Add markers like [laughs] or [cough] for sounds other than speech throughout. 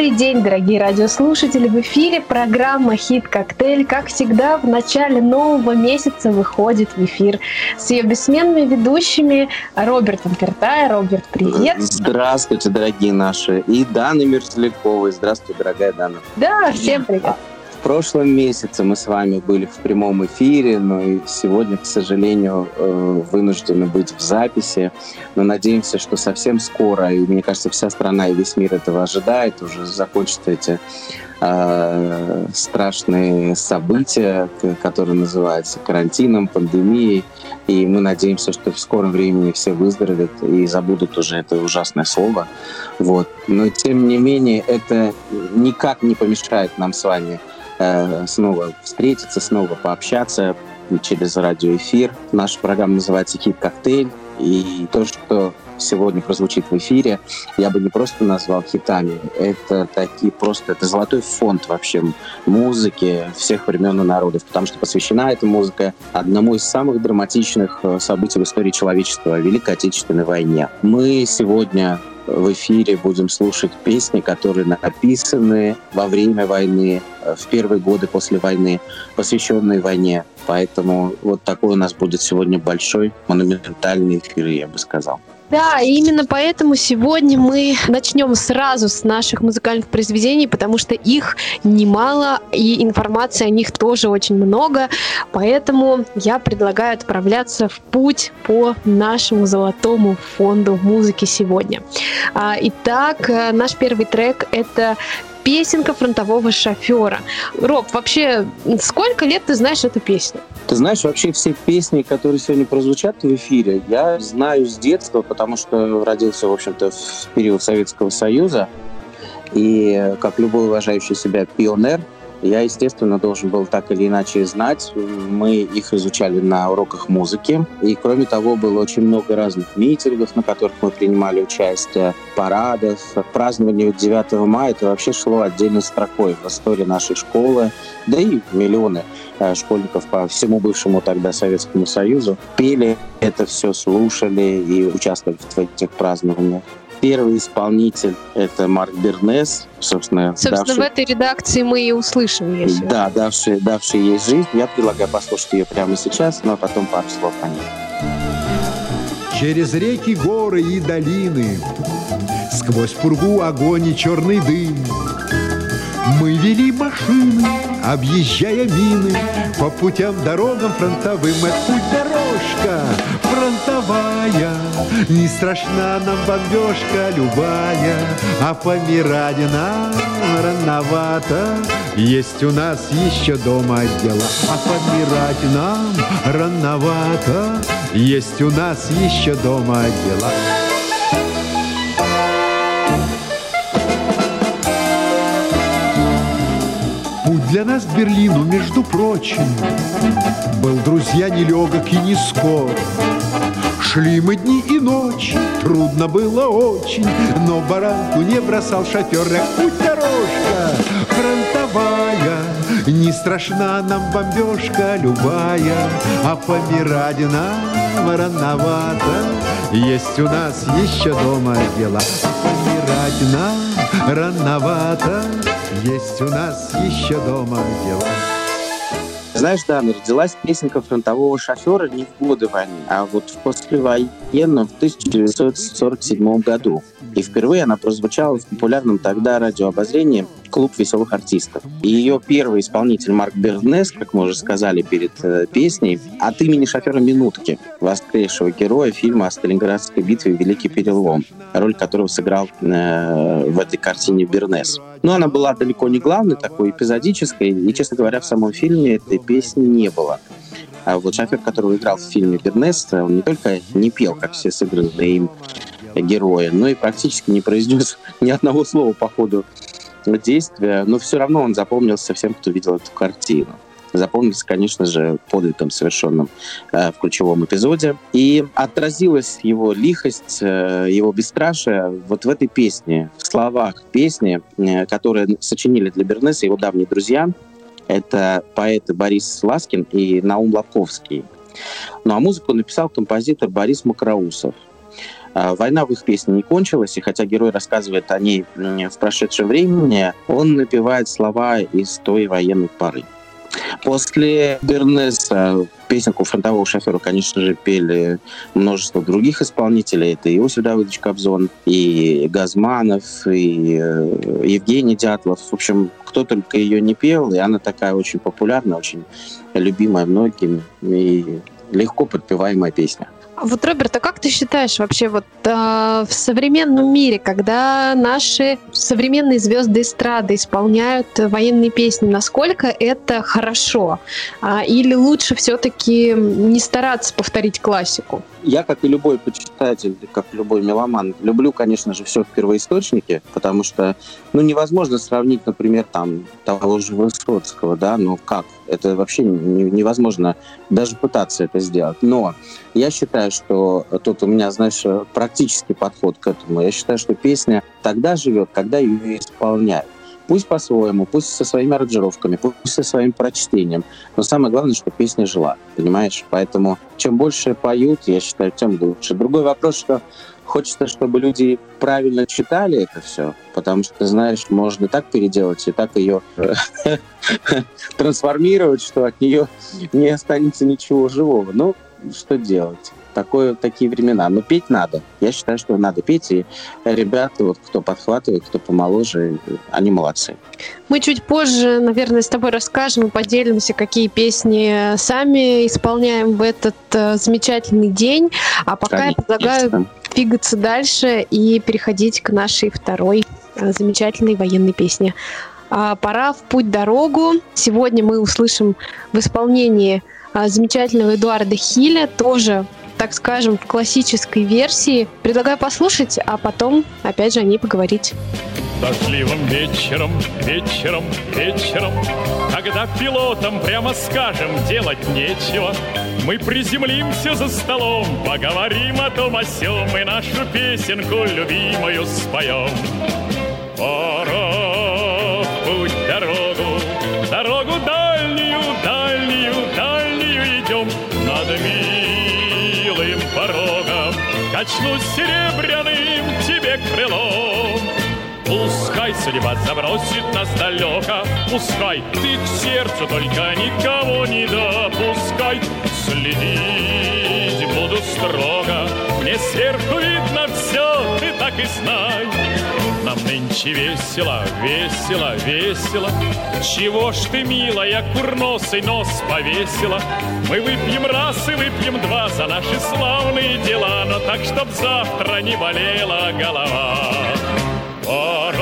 Добрый день, дорогие радиослушатели! В эфире программа «Хит-коктейль». Как всегда, в начале нового месяца выходит в эфир с ее бессменными ведущими Робертом Киртай. Роберт, привет! Здравствуйте, дорогие наши! И Дана Мерзляковой. Здравствуй, дорогая Дана. Да, всем привет! В прошлом месяце мы с вами были в прямом эфире, но и сегодня, к сожалению, э, вынуждены быть в записи. Но надеемся, что совсем скоро, и мне кажется, вся страна и весь мир этого ожидает, уже закончатся эти э, страшные события, которые называются карантином, пандемией. И мы надеемся, что в скором времени все выздоровеют и забудут уже это ужасное слово. Вот. Но тем не менее, это никак не помешает нам с вами снова встретиться, снова пообщаться через радиоэфир. Наша программа называется «Хит-коктейль». И то, что сегодня прозвучит в эфире, я бы не просто назвал хитами. Это такие просто, это золотой фонд вообще музыки всех времен и народов, потому что посвящена эта музыка одному из самых драматичных э, событий в истории человечества — Великой Отечественной войне. Мы сегодня в эфире будем слушать песни, которые написаны во время войны, э, в первые годы после войны, посвященные войне. Поэтому вот такой у нас будет сегодня большой монументальный эфир, я бы сказал. Да, и именно поэтому сегодня мы начнем сразу с наших музыкальных произведений, потому что их немало, и информации о них тоже очень много. Поэтому я предлагаю отправляться в путь по нашему золотому фонду музыки сегодня. А, итак, э, наш первый трек — это песенка фронтового шофера. Роб, вообще, сколько лет ты знаешь эту песню? Ты знаешь, вообще все песни, которые сегодня прозвучат в эфире, я знаю с детства, потому что родился, в общем-то, в период Советского Союза. И как любой уважающий себя пионер, я, естественно, должен был так или иначе знать. Мы их изучали на уроках музыки. И, кроме того, было очень много разных митингов, на которых мы принимали участие, парадов. Празднование 9 мая это вообще шло отдельной строкой в истории нашей школы. Да и миллионы э, школьников по всему бывшему тогда Советскому Союзу пели это все, слушали и участвовали в этих празднованиях. Первый исполнитель — это Марк Бернес, собственно. Собственно, давший... в этой редакции мы и услышим ее. Да, давший, давший ей жизнь. Я предлагаю послушать ее прямо сейчас, но потом пару слов о ней. Через реки, горы и долины, Сквозь пургу огонь и черный дым, Мы вели машины, объезжая мины, По путям, дорогам фронтовым. Это путь дорожка фронтовая, Не страшна нам бомбежка любая, А помирать нам рановато. Есть у нас еще дома дела, А помирать нам рановато. Есть у нас еще дома дела. Путь для нас к Берлину, между прочим, Был, друзья, нелегок и не скор. Шли мы дни и ночи, трудно было очень, Но баранку не бросал шофер, как путь дорожка фронтовая. Не страшна нам бомбежка любая, А помирать нам рановато. Есть у нас еще дома дела, А помирать нам рановато. Есть у нас еще дома дела. Знаешь, да, родилась песенка фронтового шофера не в годы войны, а вот в послевоенном, в 1947 году. И впервые она прозвучала в популярном тогда радиообозрении «Клуб веселых артистов». И ее первый исполнитель Марк Бернес, как мы уже сказали перед э, песней, от имени шофера «Минутки», воскресшего героя фильма о Сталинградской битве «Великий перелом», роль которого сыграл э, в этой картине Бернес. Но она была далеко не главной, такой эпизодической, и, честно говоря, в самом фильме этой песни не было. А вот шофер, который играл в фильме Бернес, он не только не пел, как все сыгранные им героя, но и практически не произнес [laughs] ни одного слова по ходу действия, но все равно он запомнился всем, кто видел эту картину. Запомнился, конечно же, подвигом, совершенным э, в ключевом эпизоде. И отразилась его лихость, э, его бесстрашие вот в этой песне, в словах песни, э, которые сочинили для Бернеса его давние друзья. Это поэты Борис Ласкин и Наум Лобковский. Ну а музыку написал композитор Борис Макроусов – война в их песне не кончилась, и хотя герой рассказывает о ней в прошедшем времени, он напевает слова из той военной поры. После Бернеса песенку «Фронтового шофера», конечно же, пели множество других исполнителей. Это Иосиф Давыдович Кобзон, и Газманов, и э, Евгений Дятлов. В общем, кто только ее не пел, и она такая очень популярная, очень любимая многими и легко подпеваемая песня. Вот, Роберт, а как ты считаешь вообще вот э, в современном мире, когда наши современные звезды эстрады исполняют военные песни, насколько это хорошо? А, или лучше все-таки не стараться повторить классику? Я, как и любой почитатель, как любой меломан, люблю, конечно же, все в первоисточнике, потому что, ну, невозможно сравнить, например, там, того же Высоцкого, да, ну, как? Это вообще невозможно даже пытаться это сделать. Но я считаю, что тут у меня, знаешь, практический подход к этому. Я считаю, что песня тогда живет, когда ее исполняют. Пусть по-своему, пусть со своими аранжировками, пусть со своим прочтением. Но самое главное, что песня жила, понимаешь? Поэтому чем больше поют, я считаю, тем лучше. Другой вопрос, что хочется, чтобы люди правильно читали это все, потому что, знаешь, можно так переделать и так ее [laughs] трансформировать, что от нее не останется ничего живого. Ну, что делать? Такое, такие времена. Но петь надо. Я считаю, что надо петь. И ребята, вот, кто подхватывает, кто помоложе, они молодцы. Мы чуть позже, наверное, с тобой расскажем и поделимся, какие песни сами исполняем в этот э, замечательный день. А пока Конечно. я предлагаю двигаться дальше и переходить к нашей второй э, замечательной военной песне. А, пора в путь-дорогу. Сегодня мы услышим в исполнении а, замечательного Эдуарда Хиля, тоже так скажем, в классической версии. Предлагаю послушать, а потом, опять же, о ней поговорить. Дождливым вечером, вечером, вечером, Когда пилотам, прямо скажем, делать нечего, Мы приземлимся за столом, поговорим о том о сём И нашу песенку любимую споем. Пора путь дорогу, дорогу дальнюю, Качнусь серебряным тебе крылом Пускай судьба забросит нас далеко. Пускай ты к сердцу только никого не допускай Следить буду строго Мне сверху видно все, ты так и знай нам нынче весело, весело, весело. Чего ж ты, милая, курносый нос повесила? Мы выпьем раз и выпьем два за наши славные дела, но так, чтоб завтра не болела голова. Пора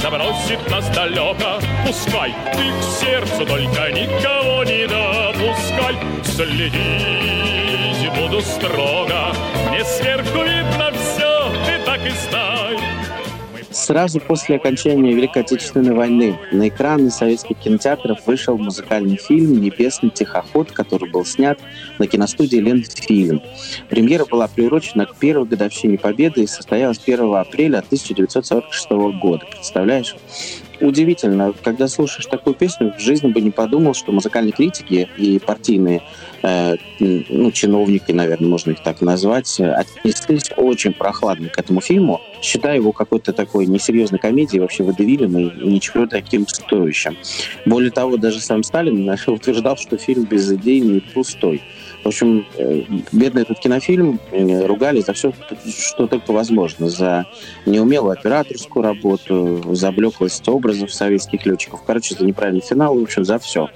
забросит нас далеко, Пускай ты к сердцу только никого не допускай. Следить буду строго, Мне сверху видно все, ты так и знай. Сразу после окончания Великой Отечественной войны на экраны советских кинотеатров вышел музыкальный фильм «Небесный тихоход», который был снят на киностудии «Ленфильм». Премьера была приурочена к первой годовщине Победы и состоялась 1 апреля 1946 года. Представляешь? Удивительно, когда слушаешь такую песню, в жизни бы не подумал, что музыкальные критики и партийные э, ну, чиновники, наверное, можно их так назвать, отнеслись очень прохладно к этому фильму, считая его какой-то такой несерьезной комедией, вообще водевилем и ничего таким стоящим. Более того, даже сам Сталин [laughs] утверждал, что фильм безыдейный и пустой. В общем, э, бедный этот кинофильм э, ругали за все, что только возможно. За неумелую операторскую работу, за блеклость образов советских летчиков. Короче, за неправильный финал, в общем, за все.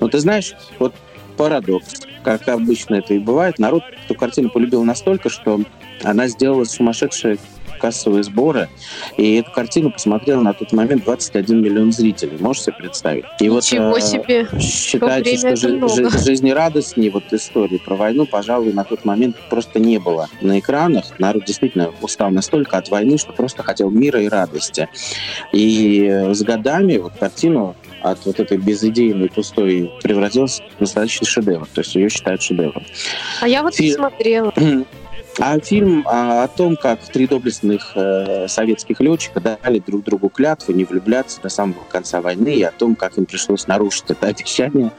Но ты знаешь, вот парадокс. Как обычно это и бывает, народ эту картину полюбил настолько, что она сделала сумасшедшее кассовые сборы. И эту картину посмотрел на тот момент 21 миллион зрителей. Можешь себе представить? И Ничего вот, себе! Считается, что жи- жи- жизнерадостнее вот истории про войну, пожалуй, на тот момент просто не было на экранах. Народ действительно устал настолько от войны, что просто хотел мира и радости. И с годами вот картину от вот этой безыдейной пустой превратилась в настоящий шедевр. То есть ее считают шедевром. А я вот Фи... смотрела. [clears throat] А фильм а, о том, как три доблестных э, советских летчика дали друг другу клятву не влюбляться до самого конца войны, и о том, как им пришлось нарушить это обещание.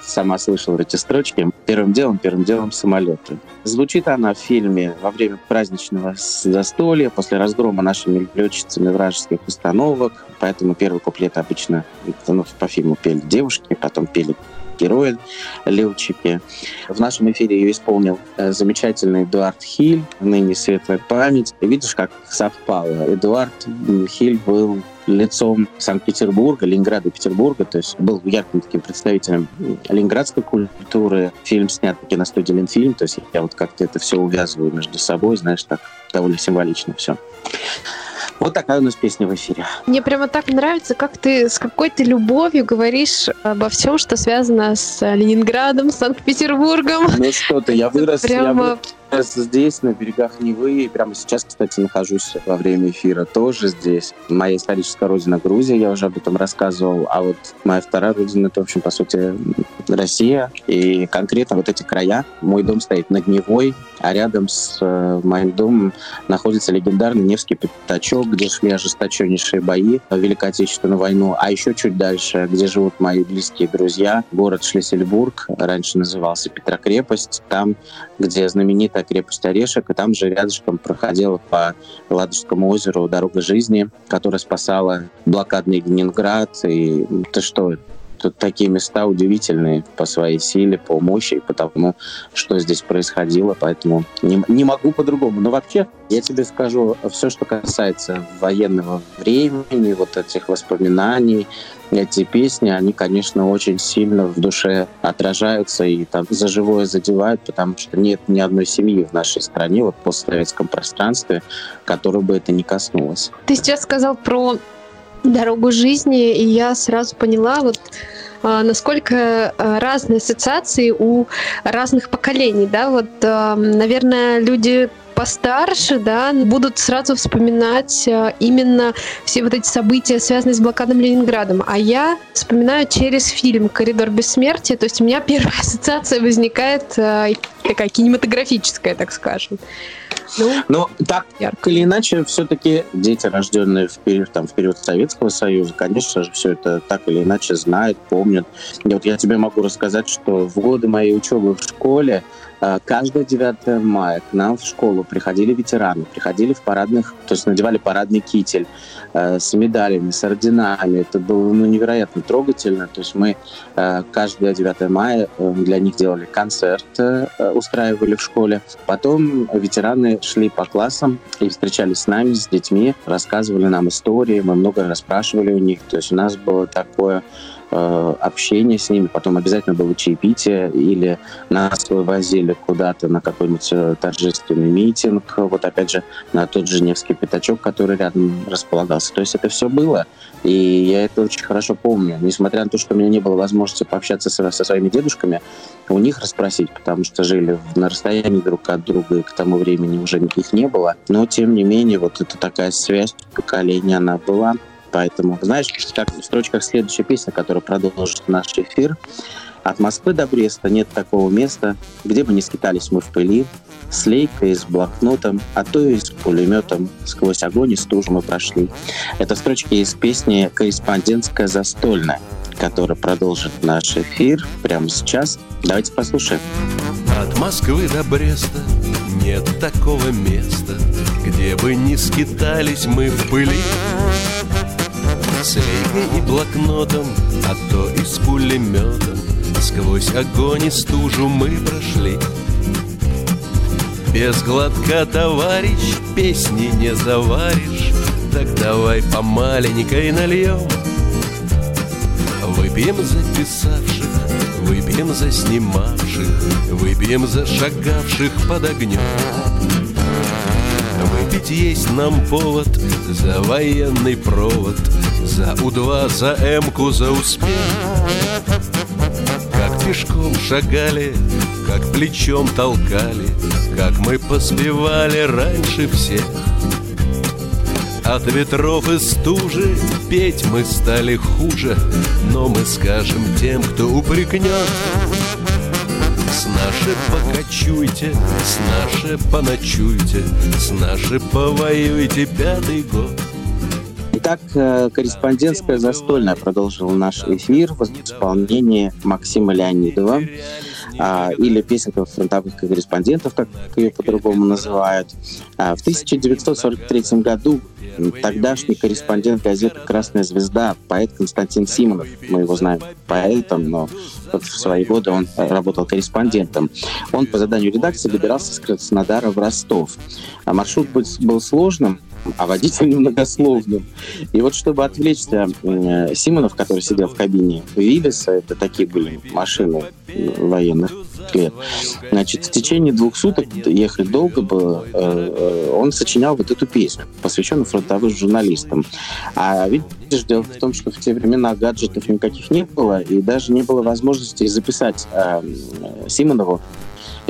Сама слышала эти строчки. Первым делом, первым делом самолеты. Звучит она в фильме во время праздничного застолья, после разгрома нашими летчицами вражеских установок. Поэтому первый куплет обычно ну, по фильму пели девушки, потом пели герои, летчики. В нашем эфире ее исполнил э, замечательный Эдуард Хиль, ныне светлая память. Видишь, как совпало. Эдуард Хиль был лицом Санкт-Петербурга, Ленинграда и Петербурга, то есть был ярким таким представителем ленинградской культуры. Фильм снят на киностудии Ленфильм, то есть я вот как-то это все увязываю между собой, знаешь, так довольно символично все. Вот такая у нас песня в эфире. Мне прямо так нравится, как ты с какой-то любовью говоришь обо всем, что связано с Ленинградом, Санкт-Петербургом. Ну что ты, я вырос, прямо... я здесь, на берегах Невы. И прямо сейчас, кстати, нахожусь во время эфира тоже здесь. Моя историческая родина Грузия, я уже об этом рассказывал. А вот моя вторая родина, это, в общем, по сути, Россия. И конкретно вот эти края. Мой дом стоит над Невой, а рядом с э, моим домом находится легендарный Невский пятачок, где шли ожесточеннейшие бои в Великой Отечественную войну. А еще чуть дальше, где живут мои близкие друзья, город Шлиссельбург, раньше назывался Петрокрепость, там, где знаменитая крепость Орешек, и там же рядышком проходила по Ладожскому озеру дорога жизни, которая спасала блокадный Ленинград. И ты что, тут такие места удивительные по своей силе, по мощи, по тому, что здесь происходило, поэтому не, не могу по-другому. Но вообще, я тебе скажу, все, что касается военного времени, вот этих воспоминаний, эти песни, они, конечно, очень сильно в душе отражаются и там за живое задевают, потому что нет ни одной семьи в нашей стране, вот в постсоветском пространстве, которой бы это не коснулось. Ты сейчас сказал про дорогу жизни, и я сразу поняла, вот а, насколько а, разные ассоциации у разных поколений, да, вот, а, наверное, люди постарше, да, будут сразу вспоминать э, именно все вот эти события, связанные с блокадом Ленинградом. А я вспоминаю через фильм «Коридор бессмертия», то есть у меня первая [laughs] ассоциация возникает э, такая кинематографическая, так скажем. Ну, Но так ярко. или иначе, все-таки дети, рожденные в период, там, в период Советского Союза, конечно же, все это так или иначе знают, помнят. И вот я тебе могу рассказать, что в годы моей учебы в школе Э, каждое 9 мая к нам в школу приходили ветераны, приходили в парадных, то есть надевали парадный китель э, с медалями, с орденами. Это было ну, невероятно трогательно. То есть мы э, каждое 9 мая э, для них делали концерт, э, устраивали в школе. Потом ветераны шли по классам и встречались с нами, с детьми, рассказывали нам истории, мы много расспрашивали у них. То есть у нас было такое Э, общение с ними, потом обязательно было чаепитие, или нас вывозили куда-то на какой-нибудь э, торжественный митинг, вот опять же на тот же Невский пятачок, который рядом располагался. То есть это все было, и я это очень хорошо помню. Несмотря на то, что у меня не было возможности пообщаться со, со своими дедушками, у них расспросить, потому что жили на расстоянии друг от друга, и к тому времени уже никаких не было. Но, тем не менее, вот это такая связь поколения, она была. Поэтому, знаешь, как в строчках следующей песни, которая продолжит наш эфир. От Москвы до Бреста нет такого места, где бы не скитались мы в пыли, с лейкой, с блокнотом, а то и с пулеметом. Сквозь огонь и стужу мы прошли. Это строчки из песни «Корреспондентская застольная», которая продолжит наш эфир прямо сейчас. Давайте послушаем. От Москвы до Бреста нет такого места, где бы не скитались мы в пыли. С лейкой и блокнотом, а то и с пулеметом Сквозь огонь и стужу мы прошли. Без глотка, товарищ, песни не заваришь. Так давай по маленькой нальем Выпьем за писавших, выпьем за снимавших Выпьем за шагавших под огнем Выпить есть нам повод за военный провод за У-2, за М-ку, за успех Как пешком шагали, как плечом толкали Как мы поспевали раньше всех от ветров и стужи петь мы стали хуже, Но мы скажем тем, кто упрекнет. С наши покачуйте, с наши поночуйте, с наши повоюйте пятый год. Итак, э, корреспондентская застольная продолжила наш эфир в исполнении Максима Леонидова а, или песенка фронтовых корреспондентов, как ее по-другому называют. А, в 1943 году тогдашний корреспондент газеты «Красная звезда», поэт Константин Симонов, мы его знаем поэтом, но в свои годы он работал корреспондентом. Он по заданию редакции добирался с Краснодара в Ростов. А маршрут был сложным, а водитель немногословным. И вот чтобы отвлечься, Симонов, который сидел в кабине Виллиса, это такие были машины военных лет, значит, в течение двух суток, ехать долго было, э, э, он сочинял вот эту песню, посвященную фронтовым журналистам. А видишь, дело в том, что в те времена гаджетов никаких не было, и даже не было возможности записать э, Симонову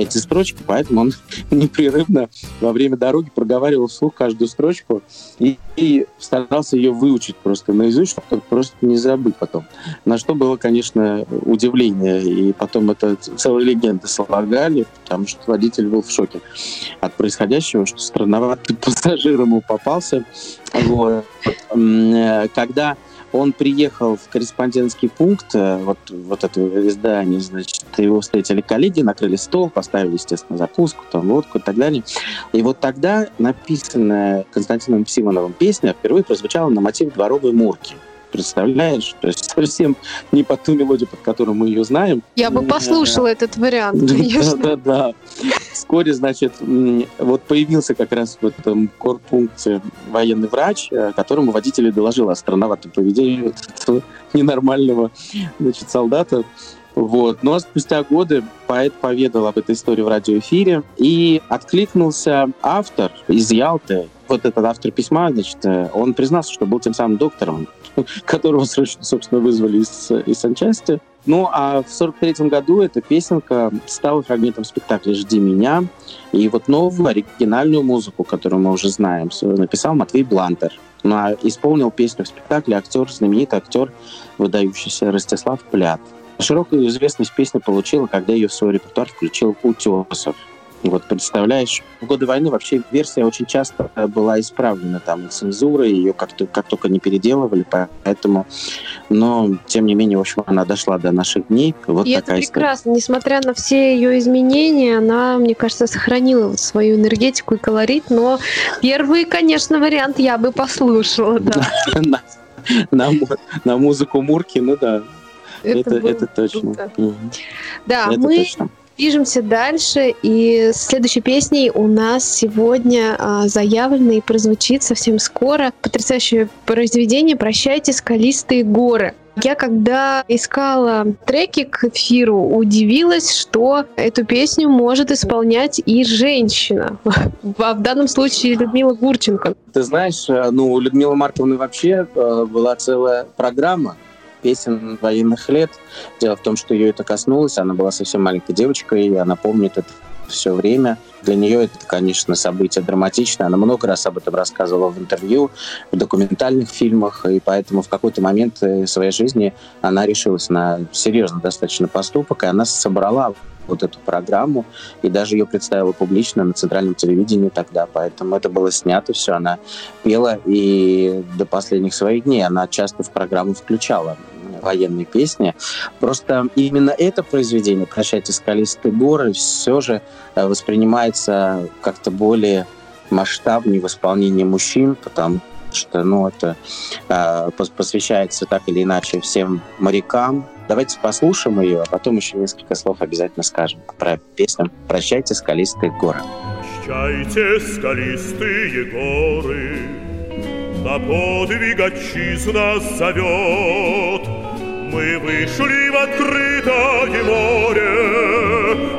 эти строчки, поэтому он [laughs] непрерывно во время дороги проговаривал вслух каждую строчку и, и старался ее выучить просто наизусть, чтобы просто не забыть потом. На что было, конечно, удивление. И потом это целые легенды слагали, потому что водитель был в шоке от происходящего, что странноватый [laughs] пассажир ему попался. Вот. Э, когда он приехал в корреспондентский пункт, э, вот, вот это издание, значит, его встретили коллеги, накрыли стол, поставили, естественно, закуску, там, водку и так далее. И вот тогда написанная Константином Симоновым песня впервые прозвучала на мотиве «Дворовой мурки». Представляешь? То есть совсем не по ту мелодию, под которую мы ее знаем. Я бы послушала этот вариант, конечно. Да-да-да. Вскоре, значит, вот появился как раз в этом корпункте военный врач, э, которому водитель доложил о странноватом поведении [laughs] ненормального значит, солдата. Вот. Но спустя годы поэт поведал об этой истории в радиоэфире, и откликнулся автор из Ялты, вот этот автор письма, значит, э, он признался, что был тем самым доктором, [laughs] которого срочно, собственно, вызвали из, из санчасти. Ну, а в 43 году эта песенка стала фрагментом спектакля «Жди меня». И вот новую оригинальную музыку, которую мы уже знаем, написал Матвей Блантер. Ну, а исполнил песню в спектакле актер, знаменитый актер, выдающийся Ростислав Плят. Широкую известность песня получила, когда ее в свой репертуар включил Утесов. Вот представляешь, в годы войны вообще версия очень часто была исправлена там цензурой, ее как-то как только не переделывали, поэтому, но тем не менее, в общем, она дошла до наших дней. Вот И такая это прекрасно, история. несмотря на все ее изменения, она, мне кажется, сохранила свою энергетику и колорит, но первый, конечно, вариант я бы послушала, да. [laughs] На, на музыку Мурки, ну да. Это, это, это точно. Да, мы Движемся дальше, и следующей песней у нас сегодня а, заявлено и прозвучит совсем скоро потрясающее произведение «Прощайте, скалистые горы». Я когда искала треки к эфиру, удивилась, что эту песню может исполнять и женщина. А в данном случае Людмила Гурченко. Ты знаешь, э, ну, у Людмилы Марковны вообще э, была целая программа песен военных лет. Дело в том, что ее это коснулось. Она была совсем маленькой девочкой, и она помнит это все время. Для нее это, конечно, событие драматичное. Она много раз об этом рассказывала в интервью, в документальных фильмах, и поэтому в какой-то момент своей жизни она решилась на серьезный достаточно поступок, и она собрала вот эту программу, и даже ее представила публично на центральном телевидении тогда, поэтому это было снято все, она пела, и до последних своих дней она часто в программу включала военные песни. Просто именно это произведение «Прощайте, скалистые горы» все же э, воспринимается как-то более масштабнее в исполнении мужчин, потому что ну, это э, посвящается так или иначе всем морякам. Давайте послушаем ее, а потом еще несколько слов обязательно скажем про песню «Прощайте, скалистые горы». Прощайте, скалистые горы, на подвиг отчизна зовет. Мы вышли в открытое море,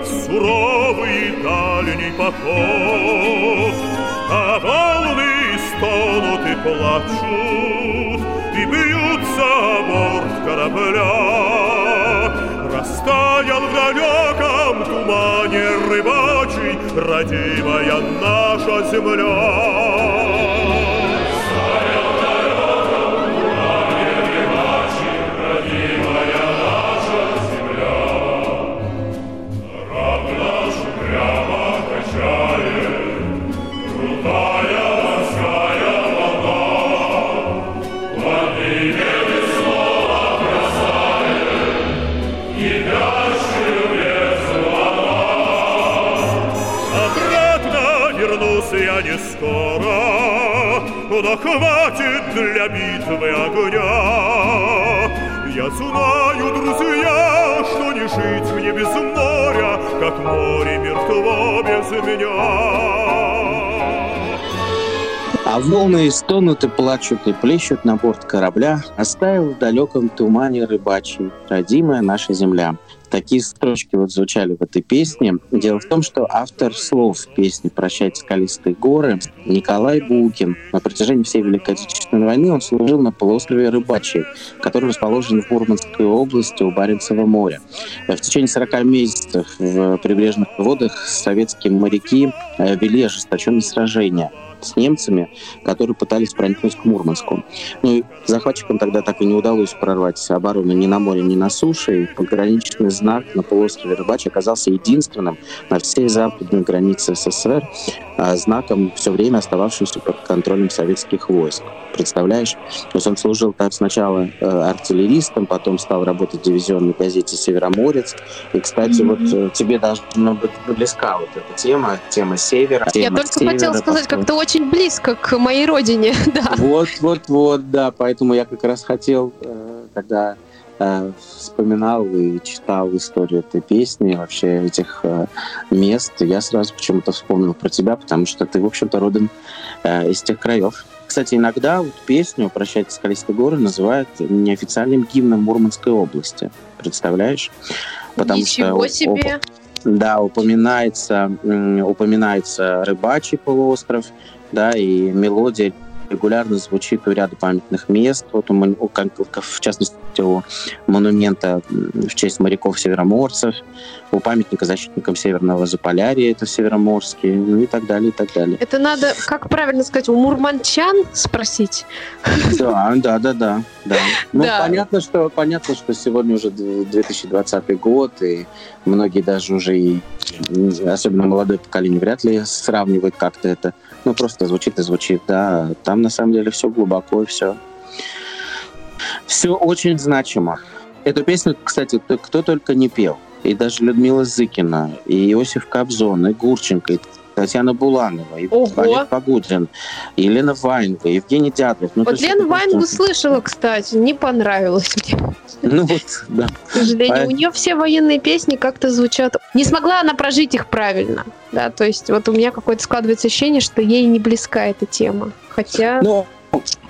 в суровый дальний поход, а волны стонут и плачут, и бьются борт корабля. Растаял в далеком тумане рыбачий, родимая наша земля. А волны стонут и плачут и плещут на борт корабля, оставил в далеком тумане рыбачий, родимая наша земля. Такие строчки вот звучали в этой песне. Дело в том, что автор слов песни «Прощать скалистые горы» Николай Букин на протяжении всей Великой Отечественной войны он служил на полуострове Рыбачий, который расположен в Мурманской области у Баренцева моря. В течение 40 месяцев в прибрежных водах советские моряки э, вели ожесточенные сражения – с немцами, которые пытались проникнуть к Мурманску. Ну и захватчикам тогда так и не удалось прорвать оборону ни на море, ни на суше, и пограничный знак на полуострове Рыбач оказался единственным на всей западной границе СССР а, знаком все время остававшимся под контролем советских войск. Представляешь? То есть он служил так сначала э, артиллеристом, потом стал работать в дивизионной газете «Североморец». И, кстати, mm-hmm. вот э, тебе должна быть близка вот эта тема, тема севера. Я тема только севера, хотела сказать, как-то очень близко к моей родине, [laughs] да. Вот, вот, вот, да. Поэтому я как раз хотел, э, когда э, вспоминал и читал историю этой песни, вообще этих э, мест, я сразу почему-то вспомнил про тебя, потому что ты, в общем-то, родом из тех краев. Кстати, иногда вот песню «Прощайте скалистые горы» называют неофициальным гимном Мурманской области. Представляешь? Потому Ничего что, себе! Да, упоминается, упоминается рыбачий полуостров, да, и мелодия регулярно звучит у ряда памятных мест, вот у, у, в частности у монумента в честь моряков-североморцев, у памятника защитникам Северного Заполярья, это Североморский, ну и так далее, и так далее. Это надо, как правильно сказать, у мурманчан спросить? Да, да, да, да. да. Ну, да. понятно, что, понятно, что сегодня уже 2020 год, и многие даже уже, и, особенно молодое поколение, вряд ли сравнивают как-то это. Ну, просто звучит и звучит, да. Там, на самом деле, все глубоко, и все все очень значимо. Эту песню, кстати, кто только не пел. И даже Людмила Зыкина, и Иосиф Кобзон, и Гурченко, и Татьяна Буланова. Олег Погудин, и Лена Ваенга, Евгений Дятлов. Ну, вот Лена Ваенгу слышала, кстати, не понравилось мне. Ну вот, да. К сожалению, у нее все военные песни как-то звучат... Не смогла она прожить их правильно. Да, то есть вот у меня какое-то складывается ощущение, что ей не близка эта тема. Хотя... Ну,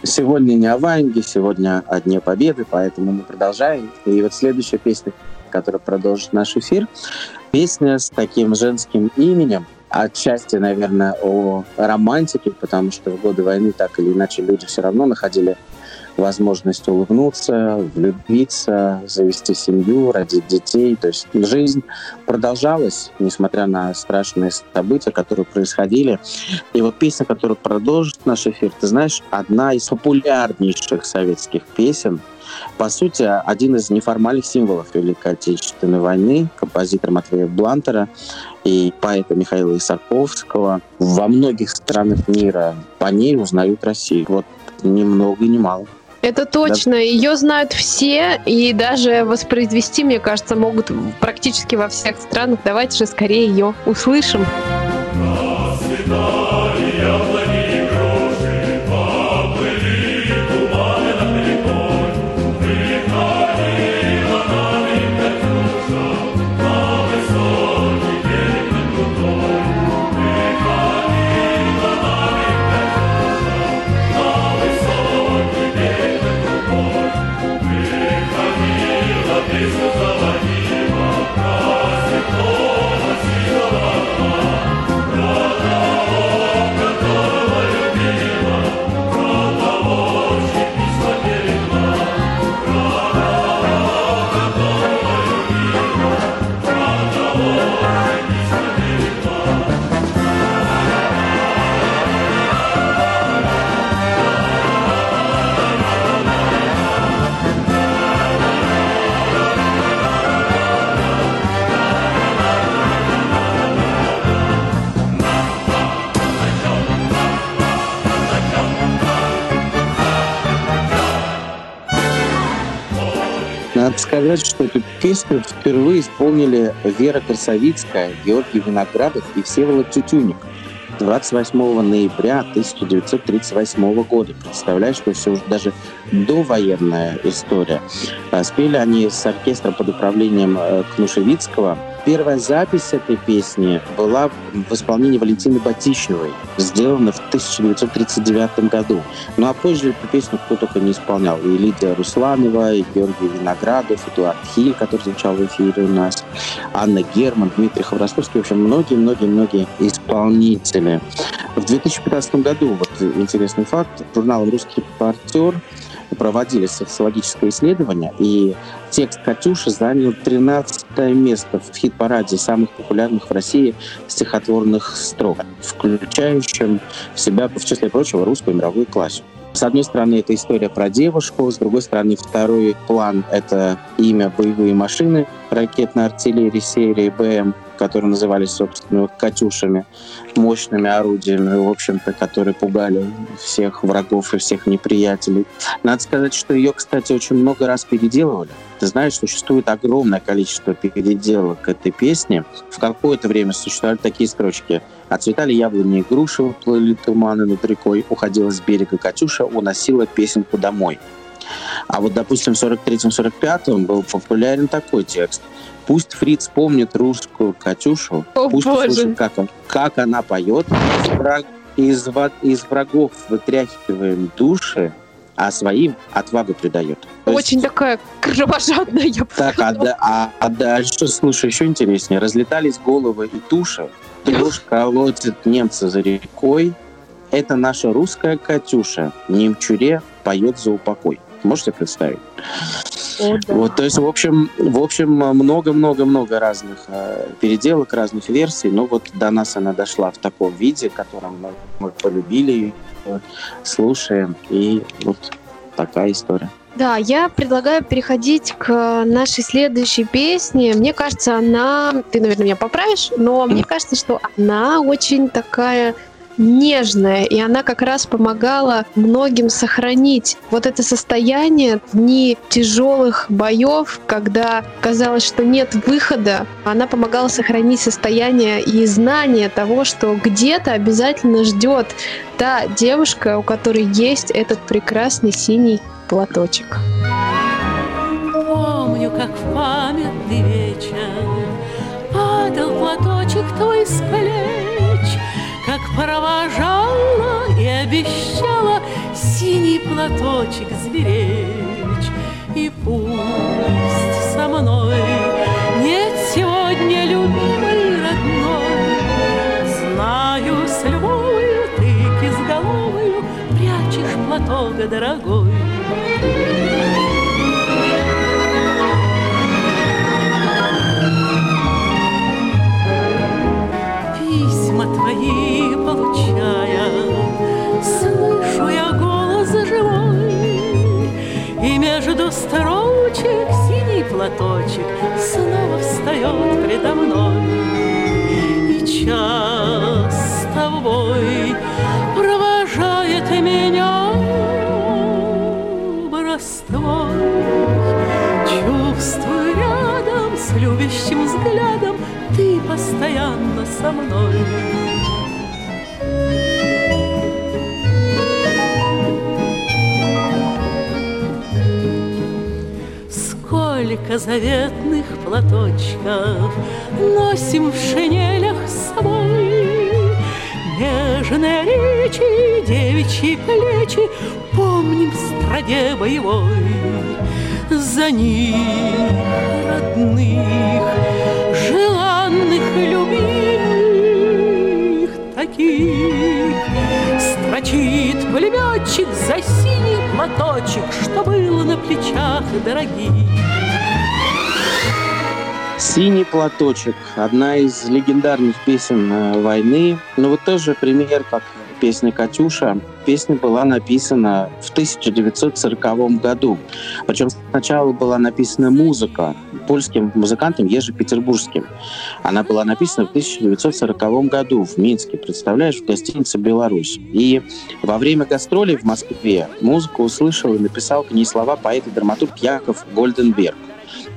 Сегодня не о Ванге, сегодня о Дне Победы, поэтому мы продолжаем. И вот следующая песня, которая продолжит наш эфир, песня с таким женским именем, отчасти, наверное, о романтике, потому что в годы войны так или иначе люди все равно находили возможность улыбнуться, влюбиться, завести семью, родить детей. То есть жизнь продолжалась, несмотря на страшные события, которые происходили. И вот песня, которая продолжит наш эфир, ты знаешь, одна из популярнейших советских песен, по сути, один из неформальных символов Великой Отечественной войны, композитор Матвея Блантера и поэта Михаила Исаковского. Во многих странах мира по ней узнают Россию. Вот ни много ни мало. Это точно. Да. Ее знают все, и даже воспроизвести, мне кажется, могут практически во всех странах. Давайте же скорее ее услышим. До сказать, что эту песню впервые исполнили Вера Красовицкая, Георгий Виноградов и Всеволод Тютюник. 28 ноября 1938 года. Представляешь, что все уже даже довоенная история. А, спели они с оркестром под управлением э, Кнушевицкого – Первая запись этой песни была в исполнении Валентины Батищевой, сделана в 1939 году. Ну а позже эту песню кто только не исполнял. И Лидия Русланова, и Георгий Виноградов, Эдуард Хиль, который звучал в эфире у нас, Анна Герман, Дмитрий Хворостовский. В общем, многие-многие-многие исполнители. В 2015 году, вот интересный факт, журналом «Русский репортер» проводили социологическое исследование, и текст «Катюши» занял 13 место в хит-параде самых популярных в России стихотворных строк, включающим в себя, в числе прочего, русскую мировую классику. С одной стороны, это история про девушку, с другой стороны, второй план — это имя боевые машины ракетной артиллерии серии БМ, которые назывались, собственно, «Катюшами», мощными орудиями, в общем-то, которые пугали всех врагов и всех неприятелей. Надо сказать, что ее, кстати, очень много раз переделывали. Ты знаешь, существует огромное количество переделок этой песни. В какое-то время существовали такие строчки. Отцветали яблони и груши, плыли туманы над рекой, уходила с берега Катюша, уносила песенку домой. А вот, допустим, в 43-45 был популярен такой текст. Пусть Фриц помнит русскую Катюшу, О, пусть боже. слушает, как, он- как она поет. Из, из, врагов вытряхиваем души, а своим отвагу придает. То есть- Очень такая кровожадная, я бы Так, а, да- а- а дальше, слушай, еще интереснее. Разлетались головы и туши. Дрожь колотит немца за рекой. Это наша русская Катюша. Немчуре поет за упокой. Можете представить? О, да. Вот, то есть, в общем, в общем, много-много-много разных э, переделок, разных версий. Но вот до нас она дошла в таком виде, которым мы, мы полюбили, её, слушаем. И вот такая история. Да, я предлагаю переходить к нашей следующей песне. Мне кажется, она... Ты, наверное, меня поправишь, но мне кажется, что она очень такая нежная, и она как раз помогала многим сохранить вот это состояние дни тяжелых боев, когда казалось, что нет выхода. Она помогала сохранить состояние и знание того, что где-то обязательно ждет та девушка, у которой есть этот прекрасный синий платочек. Помню, как в памятный вечер Падал платочек твой с плеч, Как провожала и обещала Синий платочек сберечь. И пусть со мной нет сегодня любимой родной, Знаю, с любовью ты кизголовую Прячешь платок дорогой. И между строчек синий платочек снова встает предо мной. И час с тобой провожает меня образ твой. Чувствую рядом с любящим взглядом Ты постоянно со мной. Заветных платочков Носим в шинелях с собой. Нежные речи, девичьи плечи Помним в страде боевой. За них родных, желанных, любимых Таких строчит пулеметчик За синий платочек, что был на плечах дорогих Синий платочек одна из легендарных песен э, войны. Ну вот тоже пример, как песня «Катюша». Песня была написана в 1940 году. Причем сначала была написана музыка польским музыкантом Ежи Петербургским. Она была написана в 1940 году в Минске, представляешь, в гостинице «Беларусь». И во время гастролей в Москве музыку услышал и написал к ней слова поэт и драматург Яков Гольденберг.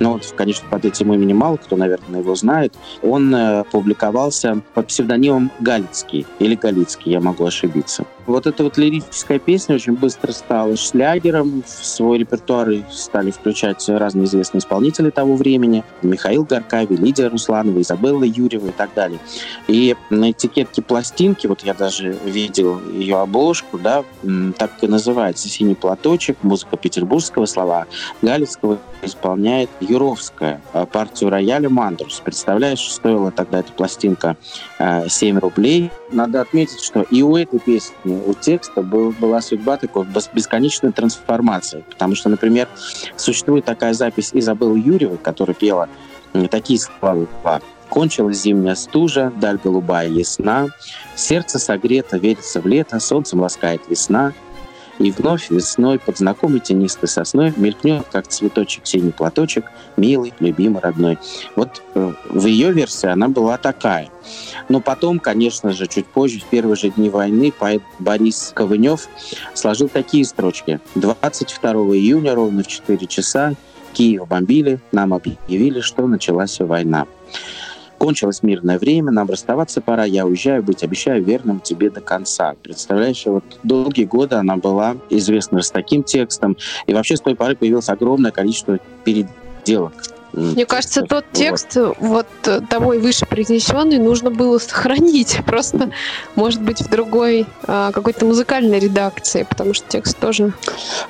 Но вот, конечно, под этим именем мало кто, наверное, его знает. Он э, публиковался под псевдонимом Галицкий или Галицкий, я могу ошибиться. Вот эта вот лирическая песня очень быстро стала шлягером. В свой репертуар стали включать разные известные исполнители того времени. Михаил Горкави, Лидия Русланова, Изабелла Юрьева и так далее. И на этикетке пластинки, вот я даже видел ее обложку, да, так и называется «Синий платочек», музыка петербургского слова, Галицкого исполняет Юровская, а партию рояля «Мандрус». Представляешь, стоила тогда эта пластинка 7 э, рублей. Надо отметить, что и у этой песни у текста был, была судьба такой бесконечной трансформации. Потому что, например, существует такая запись Изабеллы Юрьевой, которая пела такие слова Кончилась зимняя стужа, даль голубая ясна, Сердце согрето, верится в лето, Солнцем ласкает весна, и вновь весной под знакомой тенистой сосной мелькнет, как цветочек, синий платочек, милый, любимый, родной. Вот э, в ее версии она была такая. Но потом, конечно же, чуть позже, в первые же дни войны, поэт Борис Ковынев сложил такие строчки. 22 июня ровно в 4 часа Киев бомбили, нам объявили, что началась война. Кончилось мирное время, нам расставаться пора, я уезжаю, быть обещаю верным тебе до конца. Представляешь, вот долгие годы она была известна с таким текстом, и вообще с той поры появилось огромное количество переделок мне кажется, тот текст, вот того и выше произнесенный, нужно было сохранить. [laughs] Просто, может быть, в другой а, какой-то музыкальной редакции, потому что текст тоже...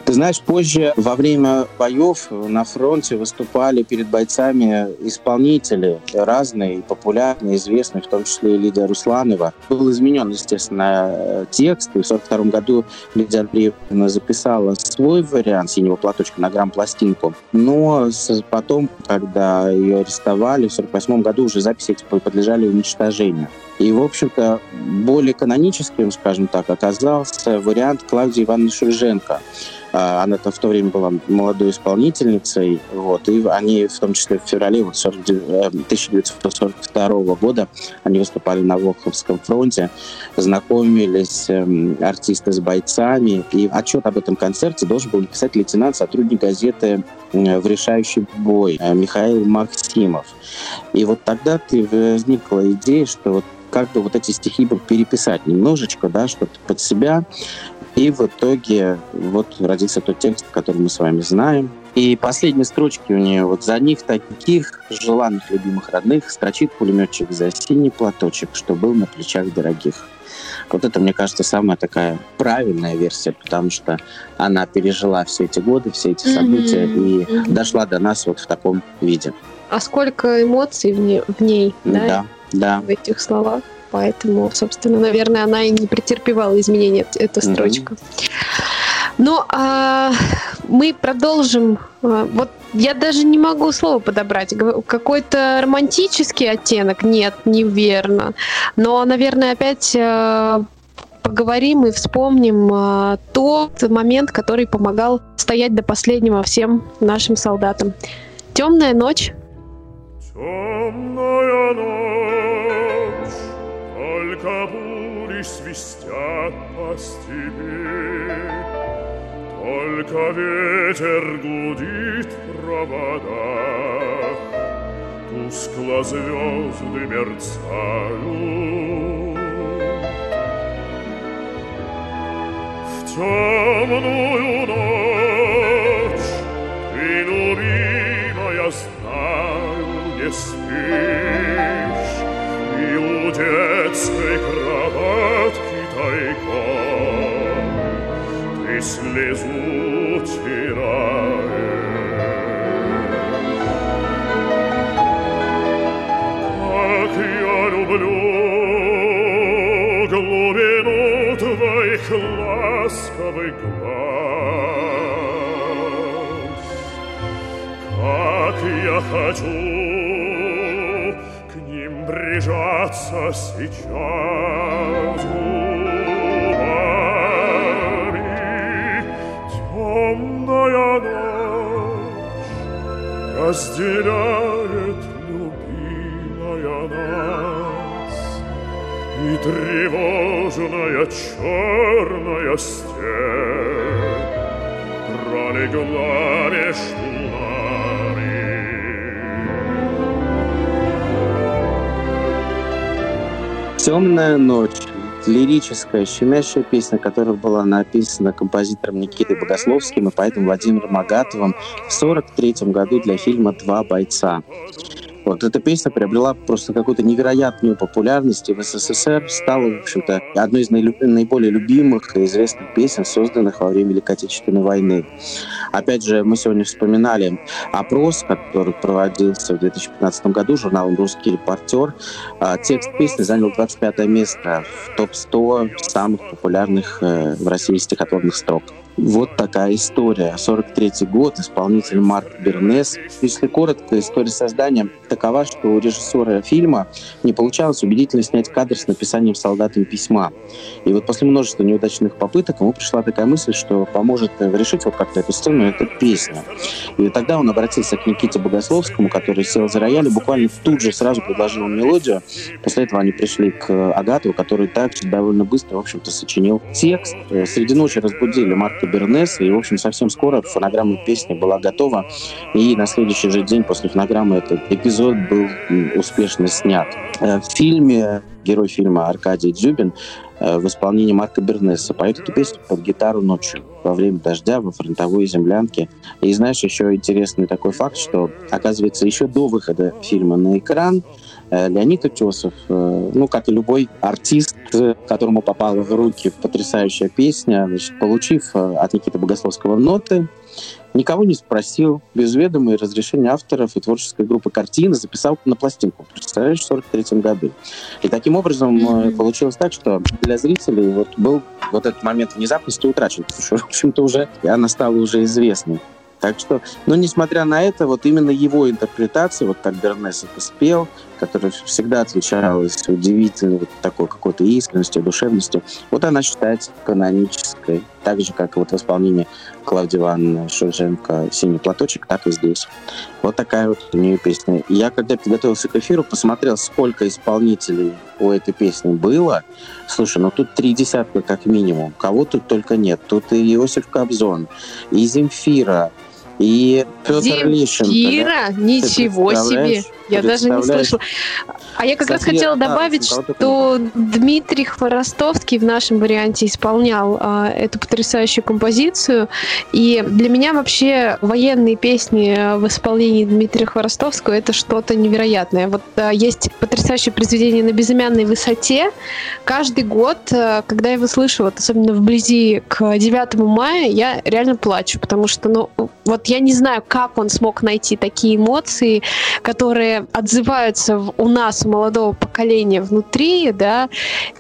Ты знаешь, позже, во время боев на фронте выступали перед бойцами исполнители разные, популярные, известные, в том числе и Лидия Русланова. Был изменен, естественно, текст, и в 1942 году Лидия Андреевна записала свой вариант «Синего платочка» на грамм-пластинку, но потом, когда ее арестовали, в 1948 году уже записи эти подлежали уничтожению. И, в общем-то, более каноническим, скажем так, оказался вариант Клавдии Ивановны Шульженко. А, она-то в то время была молодой исполнительницей, вот, и они, в том числе в феврале вот, 40, 1942 э, года, они выступали на Волховском фронте, знакомились э, артисты с бойцами, и отчет об этом концерте должен был написать лейтенант, сотрудник газеты э, «В решающий бой» э, Михаил Максимов. И вот тогда ты возникла идея, что вот как бы вот эти стихи бы переписать немножечко, да, что-то под себя. И в итоге вот родился тот текст, который мы с вами знаем. И последние строчки у нее вот за них таких желанных, любимых, родных строчит пулеметчик за синий платочек, что был на плечах дорогих. Вот это, мне кажется, самая такая правильная версия, потому что она пережила все эти годы, все эти события mm-hmm. и mm-hmm. дошла до нас вот в таком виде. А сколько эмоций в ней, в ней да? Да, да. В этих словах. Поэтому, собственно, наверное, она и не претерпевала изменения, эта строчка. Mm-hmm. Ну, а мы продолжим. А, вот я даже не могу слово подобрать. Какой-то романтический оттенок? Нет, неверно. Но, наверное, опять а, поговорим и вспомним а, тот момент, который помогал стоять до последнего всем нашим солдатам. Темная ночь. Темная ночь, только бури свистят по степи, только ветер гудит в проводах, тускло звезды мерцают. темную ночь спишь И у детской кроватки тайком Ты слезу тираешь Как я люблю глубину твоих ласковый глаз. Как я хочу прижаться сейчас губами. Темная ночь разделяет любимая нас и тревожная черная степь пролегла между «Темная ночь» лирическая, щемящая песня, которая была написана композитором Никитой Богословским и поэтом Владимиром Агатовым в 1943 году для фильма «Два бойца». Вот эта песня приобрела просто какую-то невероятную популярность и в СССР стала, в общем-то, одной из наиболее любимых и известных песен, созданных во время Великой Отечественной войны. Опять же, мы сегодня вспоминали опрос, который проводился в 2015 году журналом «Русский репортер». А, текст песни занял 25 место в топ-100 самых популярных э, в России стихотворных строк. Вот такая история. 43-й год, исполнитель Марк Бернес. Если коротко, история создания такова, что у режиссера фильма не получалось убедительно снять кадр с написанием солдатам письма. И вот после множества неудачных попыток ему пришла такая мысль, что поможет решить вот как-то эту сцену, эта песня. И тогда он обратился к Никите Богословскому, который сел за рояль и буквально тут же сразу предложил мелодию. После этого они пришли к Агатову, который также довольно быстро, в общем-то, сочинил текст. Среди ночи разбудили Марка Марка Бернеса. И, в общем, совсем скоро фонограмма песни была готова. И на следующий же день после фонограммы этот эпизод был успешно снят. Э, в фильме герой фильма Аркадий Дзюбин э, в исполнении Марка Бернеса поет эту песню под гитару ночью во время дождя во фронтовой землянке. И знаешь, еще интересный такой факт, что, оказывается, еще до выхода фильма на экран Э, Леонид Утесов, э, ну, как и любой артист, которому попала в руки потрясающая песня, значит, получив от Никиты Богословского ноты, никого не спросил, без ведома и разрешения авторов и творческой группы картины записал на пластинку, представляешь, в 43 году. И таким образом mm-hmm. получилось так, что для зрителей вот был вот этот момент внезапности утрачен, потому что, в общем-то, уже она стала уже известной. Так что, но несмотря на это, вот именно его интерпретация, вот как Бернес это спел, которая всегда отличалась удивительной вот такой какой-то искренностью, душевностью, вот она считается канонической. Так же, как вот в исполнении Клавдии Ивановны Шевченко «Синий платочек», так и здесь. Вот такая вот у нее песня. Я, когда подготовился к эфиру, посмотрел, сколько исполнителей у этой песни было. Слушай, ну тут три десятка как минимум. Кого тут только нет. Тут и Иосиф Кобзон, и Земфира, и Петр Лещенко. Кира? Да? Ничего себе! Я даже не слышала. А я как раз хотела добавить, что Дмитрий Хворостовский в нашем варианте исполнял а, эту потрясающую композицию. И для меня вообще военные песни в исполнении Дмитрия Хворостовского это что-то невероятное. Вот а, есть потрясающее произведение на безымянной высоте. Каждый год, а, когда я его слышу, вот особенно вблизи к 9 мая, я реально плачу, потому что, ну, вот я не знаю, как он смог найти такие эмоции, которые отзываются у нас, у молодого поколения внутри, да,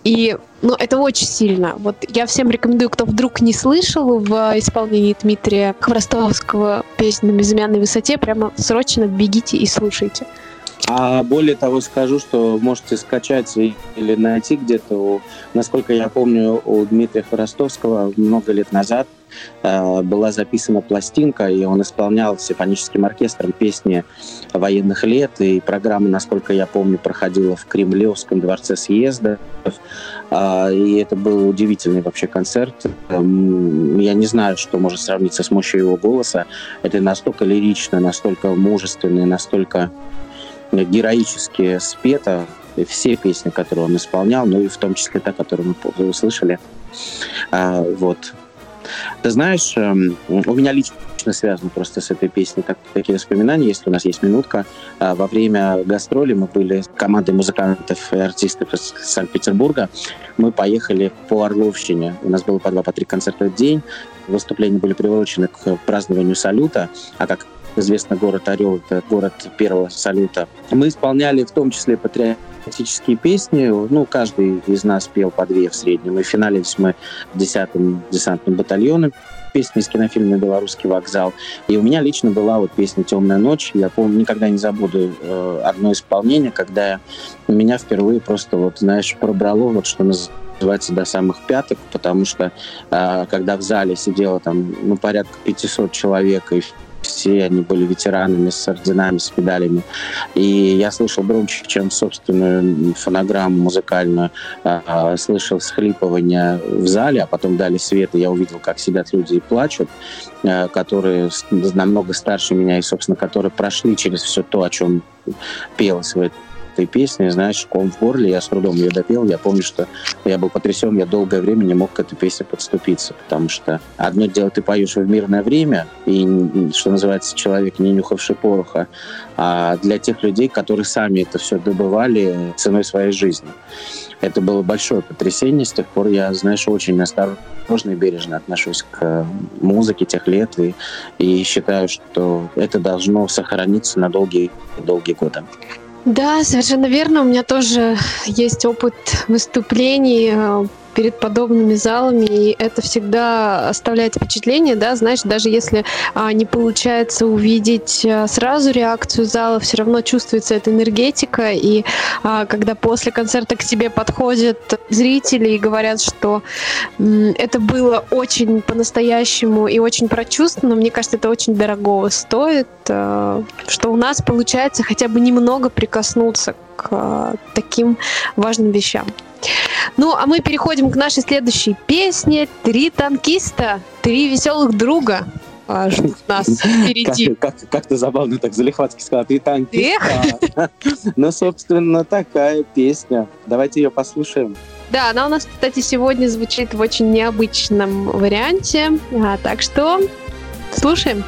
и ну, это очень сильно. Вот я всем рекомендую, кто вдруг не слышал в исполнении Дмитрия Хворостовского песню на безымянной высоте, прямо срочно бегите и слушайте. А более того, скажу, что можете скачать или найти где-то, насколько я помню, у Дмитрия Хворостовского много лет назад э, была записана пластинка, и он исполнял симфоническим оркестром песни военных лет, и программа, насколько я помню, проходила в Кремлевском дворце съезда. И это был удивительный вообще концерт. Э, я не знаю, что может сравниться с мощью его голоса. Это настолько лирично, настолько мужественно, настолько героически спета все песни, которые он исполнял, ну и в том числе та, которую мы услышали. А, вот. Ты знаешь, эм, у меня лично связано просто с этой песней так, такие воспоминания, если у нас есть минутка. А, во время гастроли мы были командой музыкантов и артистов из Санкт-Петербурга. Мы поехали по Орловщине. У нас было по два, по три концерта в день. Выступления были приурочены к празднованию салюта, а как известно, город Орел, это город первого салюта. Мы исполняли в том числе патриотические песни. Ну, каждый из нас пел по две в среднем. И финалились мы 10-м десантным батальоном песни из кинофильма «Белорусский вокзал». И у меня лично была вот песня «Темная ночь». Я помню, никогда не забуду э, одно исполнение, когда меня впервые просто, вот, знаешь, пробрало, вот что называется, до самых пяток, потому что э, когда в зале сидело там, ну, порядка 500 человек, и все они были ветеранами с орденами, с медалями. И я слышал громче, чем собственную фонограмму музыкальную, а, слышал схлипывание в зале, а потом дали свет, и я увидел, как сидят люди и плачут, а, которые намного старше меня и, собственно, которые прошли через все то, о чем пелось в этой песни, знаешь, ком в горле, я с трудом ее допел. Я помню, что я был потрясен, я долгое время не мог к этой песне подступиться, потому что одно дело ты поешь в мирное время, и, что называется, человек, не нюхавший пороха, а для тех людей, которые сами это все добывали ценой своей жизни. Это было большое потрясение. С тех пор я, знаешь, очень осторожно и бережно отношусь к музыке тех лет и, и считаю, что это должно сохраниться на долгие-долгие годы. Да, совершенно верно. У меня тоже есть опыт выступлений э, перед подобными залами, и это всегда оставляет впечатление, да, знаешь, даже если а, не получается увидеть а, сразу реакцию зала, все равно чувствуется эта энергетика, и а, когда после концерта к тебе подходят зрители и говорят, что м, это было очень по-настоящему и очень прочувствовано, мне кажется, это очень дорого стоит, а, что у нас получается хотя бы немного прикоснуться к а, таким важным вещам. Ну, а мы переходим к нашей следующей песне. Три танкиста, три веселых друга а, ждут нас впереди. Как, как, как ты забавно так залихватски сказала. Три танкиста. Ну, собственно, такая песня. Давайте ее послушаем. Да, она у нас, кстати, сегодня звучит в очень необычном варианте. А, так что слушаем.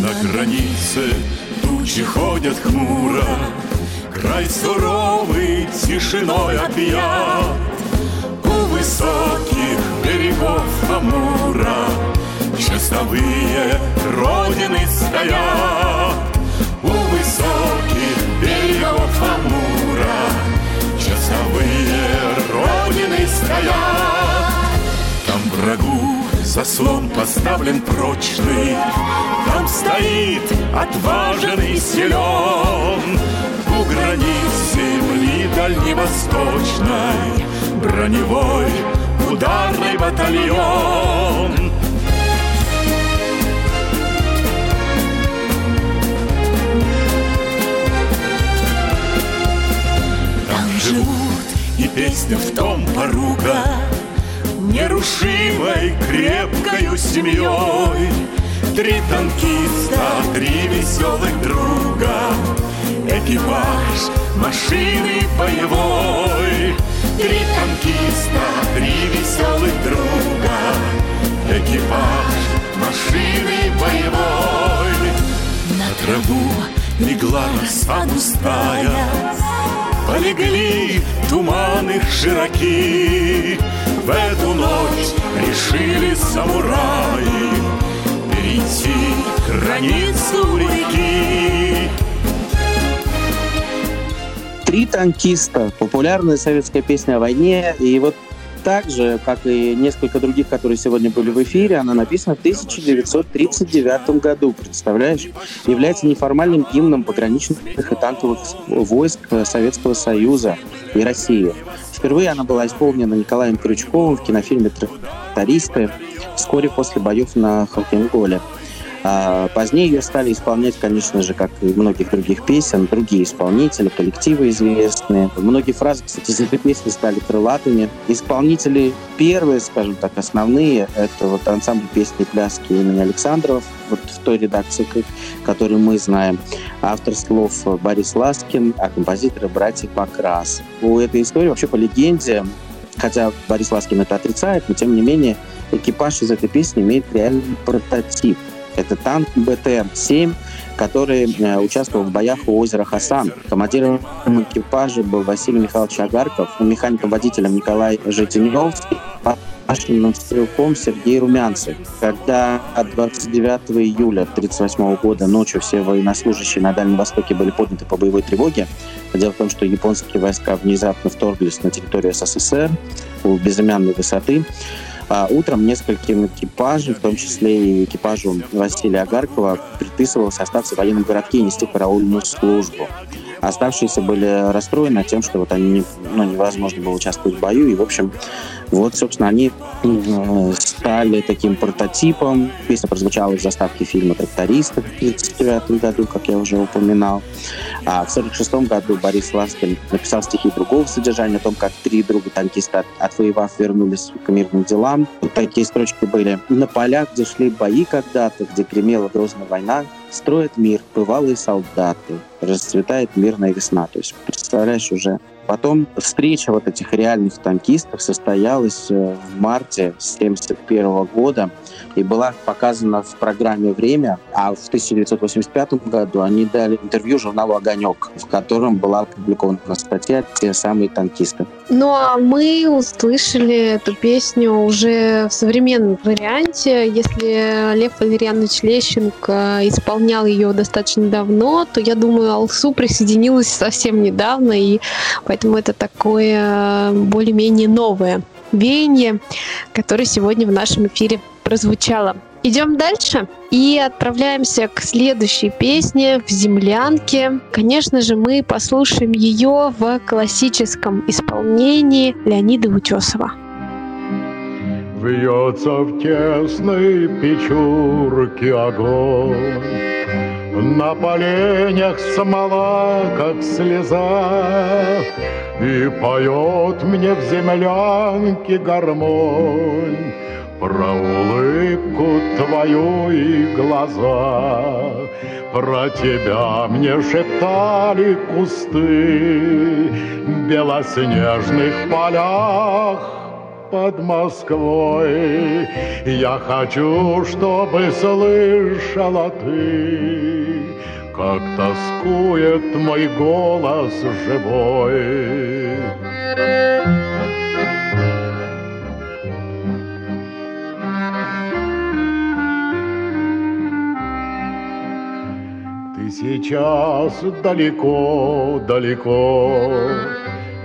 На границе тучи ходят хмуро, Край суровый тишиной объят У высоких берегов Амура Часовые родины стоят. У высоких берегов Амура Часовые родины стоят. Там врагу заслон поставлен прочный. Там стоит отважен и силен. У границ земли дальневосточной Броневой ударный батальон. Там живут и песня в том порука Нерушимой крепкою семьей Три танкиста, три веселых друга. Экипаж машины боевой. Три танкиста, три веселых друга. Экипаж машины боевой. На траву легла роса густая Полегли туманы широки В эту ночь решили самураи Перейти границу реки Три танкиста. Популярная советская песня о войне. И вот так же, как и несколько других, которые сегодня были в эфире, она написана в 1939 году, представляешь? Является неформальным гимном пограничных и танковых войск Советского Союза и России. Впервые она была исполнена Николаем Крючковым в кинофильме «Трактористы» вскоре после боев на Халкинголе. А позднее ее стали исполнять, конечно же, как и многих других песен, другие исполнители, коллективы известные. Многие фразы, кстати, из этой песни стали крылатыми. Исполнители первые, скажем так, основные, это вот ансамбль песни пляски имени Александров, вот в той редакции, которую мы знаем. Автор слов Борис Ласкин, а композиторы братья Покрас. У этой истории вообще по легенде хотя Борис Ласкин это отрицает, но тем не менее экипаж из этой песни имеет реальный прототип. Это танк БТ-7, который э, участвовал в боях у озера Хасан. Командиром экипажа был Василий Михайлович Агарков, механиком-водителем Николай Житиневский, башенным стрелком Сергей Румянцев. Когда 29 июля 1938 года ночью все военнослужащие на Дальнем Востоке были подняты по боевой тревоге, дело в том, что японские войска внезапно вторглись на территорию СССР у безымянной высоты, а утром нескольким экипажам, в том числе и экипажу Василия Агаркова, предписывалось остаться в военном городке и нести караульную службу. Оставшиеся были расстроены тем, что вот они, ну, невозможно было участвовать в бою. И, в общем, вот, собственно, они э, стали таким прототипом. Песня прозвучала в заставке фильма «Трактористы» в 1939 году, как я уже упоминал. А в 1946 году Борис Ласкин написал стихи другого содержания о том, как три друга-танкиста, отвоевав, вернулись к мирным делам. Вот такие строчки были. «На полях, где шли бои когда-то, где гремела грозная война, строят мир бывалые солдаты, расцветает мирная весна. То есть, представляешь, уже Потом встреча вот этих реальных танкистов состоялась э, в марте 1971 года и была показана в программе «Время», а в 1985 году они дали интервью журналу «Огонек», в котором была опубликована статья «Те самые танкисты». Ну а мы услышали эту песню уже в современном варианте. Если Лев Валерьянович Лещенко исполнял ее достаточно давно, то, я думаю, Алсу присоединилась совсем недавно, и поэтому это такое более-менее новое веяние, которое сегодня в нашем эфире прозвучало. Идем дальше и отправляемся к следующей песне в «Землянке». Конечно же, мы послушаем ее в классическом исполнении Леонида Утесова. Вьется в тесной печурке огонь, На поленях смола, как слеза, И поет мне в землянке гармонь про улыбку твою и глаза, Про тебя мне шептали кусты В белоснежных полях под Москвой. Я хочу, чтобы слышала ты, Как тоскует мой голос живой. сейчас далеко-далеко.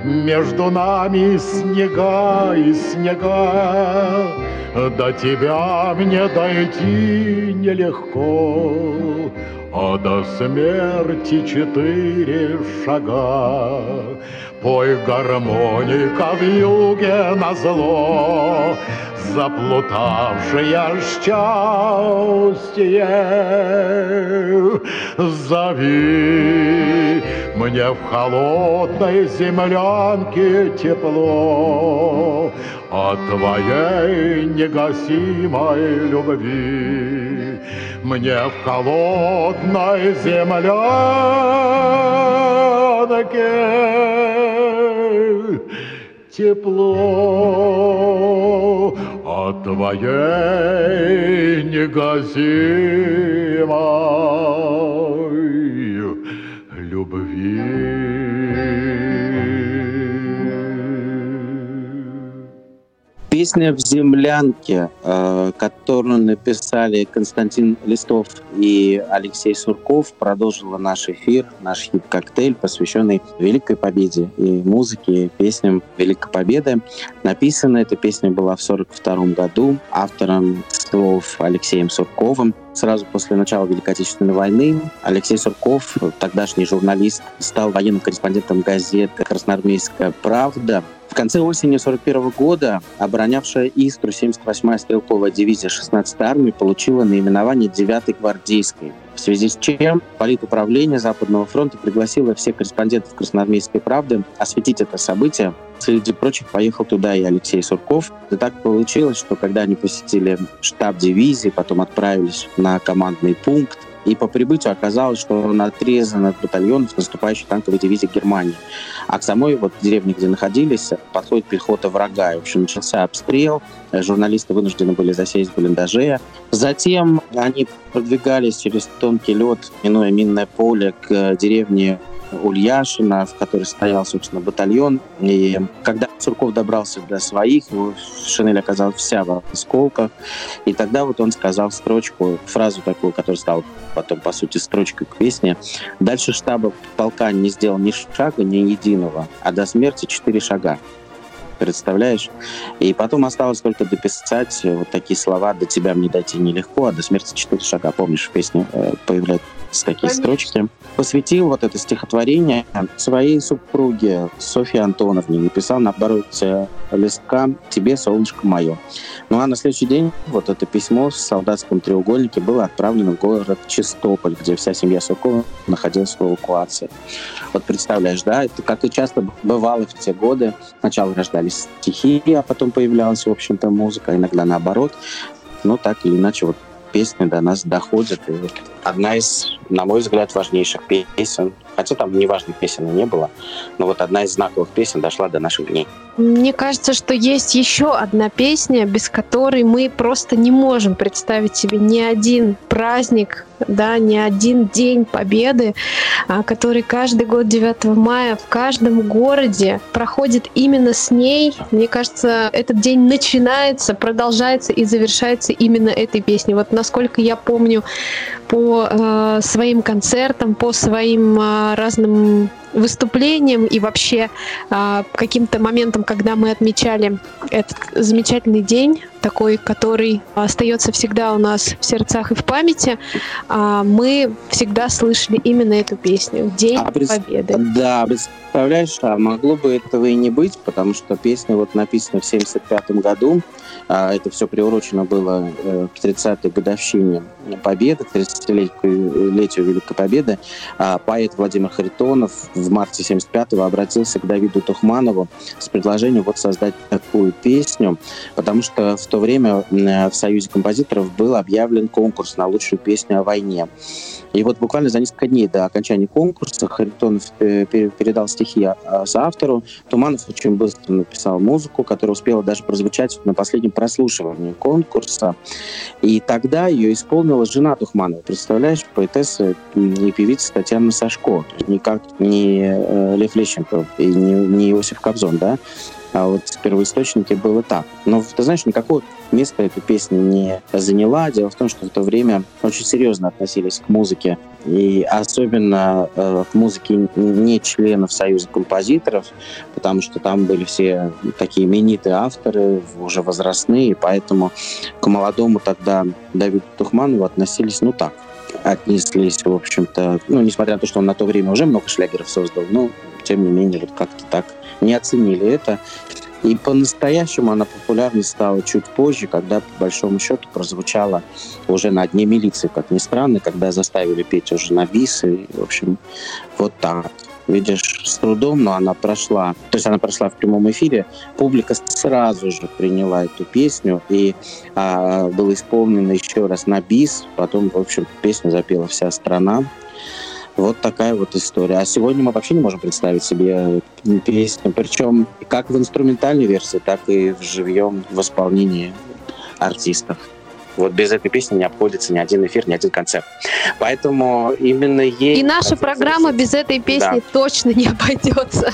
Между нами снега и снега, До тебя мне дойти нелегко, А до смерти четыре шага. Пой гармоника в юге на зло, заплутавшее счастье. Зови мне в холодной землянке тепло от твоей негасимой любви. Мне в холодной землянке тепло от твоей негасимой любви. Песня «В землянке», э, которую написали Константин Листов и Алексей Сурков, продолжила наш эфир, наш хит-коктейль, посвященный Великой Победе и музыке, и песням Великой Победы. Написана эта песня была в 1942 году автором слов Алексеем Сурковым. Сразу после начала Великой Отечественной войны Алексей Сурков, тогдашний журналист, стал военным корреспондентом газеты «Красноармейская правда», конце осени 1941 года оборонявшая Истру 78-я стрелковая дивизия 16-й армии получила наименование 9-й гвардейской, в связи с чем политуправление Западного фронта пригласило всех корреспондентов Красноармейской правды осветить это событие. Среди прочих поехал туда и Алексей Сурков. И так получилось, что когда они посетили штаб дивизии, потом отправились на командный пункт, и по прибытию оказалось, что он отрезан от батальонов наступающей танковой дивизии Германии. А к самой вот деревне, где находились, подходит пехота врага. И, в общем, начался обстрел. Журналисты вынуждены были засесть в блиндаже. Затем они продвигались через тонкий лед, минуя минное поле, к деревне Ульяшина, в которой стоял, собственно, батальон. И когда Сурков добрался до своих, его шинель оказалась вся в осколках. И тогда вот он сказал строчку, фразу такую, которая стала потом, по сути, строчкой к песне. Дальше штаба полка не сделал ни шага, ни единого, а до смерти четыре шага представляешь? И потом осталось только дописать вот такие слова «до тебя мне дойти нелегко», а до смерти четыре шага. Помнишь, в песне э, появляется такие Конечно. строчки. Посвятил вот это стихотворение своей супруге Софье Антоновне. Написал на обороте листка «Тебе, солнышко мое». Ну а на следующий день вот это письмо в солдатском треугольнике было отправлено в город Чистополь, где вся семья Суркова находилась в эвакуации. Вот представляешь, да, это как и часто бывало в те годы. Сначала рождались стихи, а потом появлялась, в общем-то, музыка, иногда наоборот. Но так или иначе, вот песни до нас доходят. И одна из, на мой взгляд, важнейших песен, хотя там неважных песен и не было, но вот одна из знаковых песен дошла до наших дней. Мне кажется, что есть еще одна песня, без которой мы просто не можем представить себе ни один праздник, да, ни один день Победы, а, который каждый год 9 мая в каждом городе проходит именно с ней. Мне кажется, этот день начинается, продолжается и завершается именно этой песней. Вот насколько я помню по э, своим концертам, по своим э, разным выступлениям и вообще э, каким-то моментам, когда мы отмечали этот замечательный день, такой, который остается всегда у нас в сердцах и в памяти, э, мы всегда слышали именно эту песню «День а, Победы». Да, представляешь, а могло бы этого и не быть, потому что песня вот написана в 75 году, а это все приурочено было э, к 30-й годовщине Победы, 30-летию Великой Победы. А поэт Владимир Харитонов в марте 75-го обратился к Давиду Тухманову с предложением вот создать такую песню, потому что в то время в Союзе композиторов был объявлен конкурс на лучшую песню о войне. И вот буквально за несколько дней до окончания конкурса Харитонов э, передал стихи а, автору. Туманов очень быстро написал музыку, которая успела даже прозвучать на последнем прослушивании конкурса. И тогда ее исполнила жена Тухманова. Представляешь, поэтесса и певица Татьяна Сашко. Никак не э, Лев Лещенко и не, не Иосиф Кобзон, да? А вот в первоисточнике было так. Но, ты знаешь, никакого места эта песня не заняла. Дело в том, что в то время очень серьезно относились к музыке, и особенно э, к музыке не членов Союза композиторов, потому что там были все такие именитые авторы, уже возрастные, поэтому к молодому тогда Давиду Тухманову относились, ну так, отнеслись, в общем-то, ну, несмотря на то, что он на то время уже много шлягеров создал, но, тем не менее, вот как-то так не оценили это. И по-настоящему она популярной стала чуть позже, когда, по большому счету, прозвучала уже на дне милиции, как ни странно, когда заставили петь уже на бис. И, в общем, вот так. Видишь, с трудом, но она прошла. То есть она прошла в прямом эфире. Публика сразу же приняла эту песню, и а, было исполнено еще раз на бис. Потом, в общем, песню запела вся страна. Вот такая вот история. А сегодня мы вообще не можем представить себе песню, причем как в инструментальной версии, так и в живьем в исполнении артистов. Вот без этой песни не обходится ни один эфир, ни один концерт. Поэтому именно ей... И наша программа без этой песни да. точно не обойдется.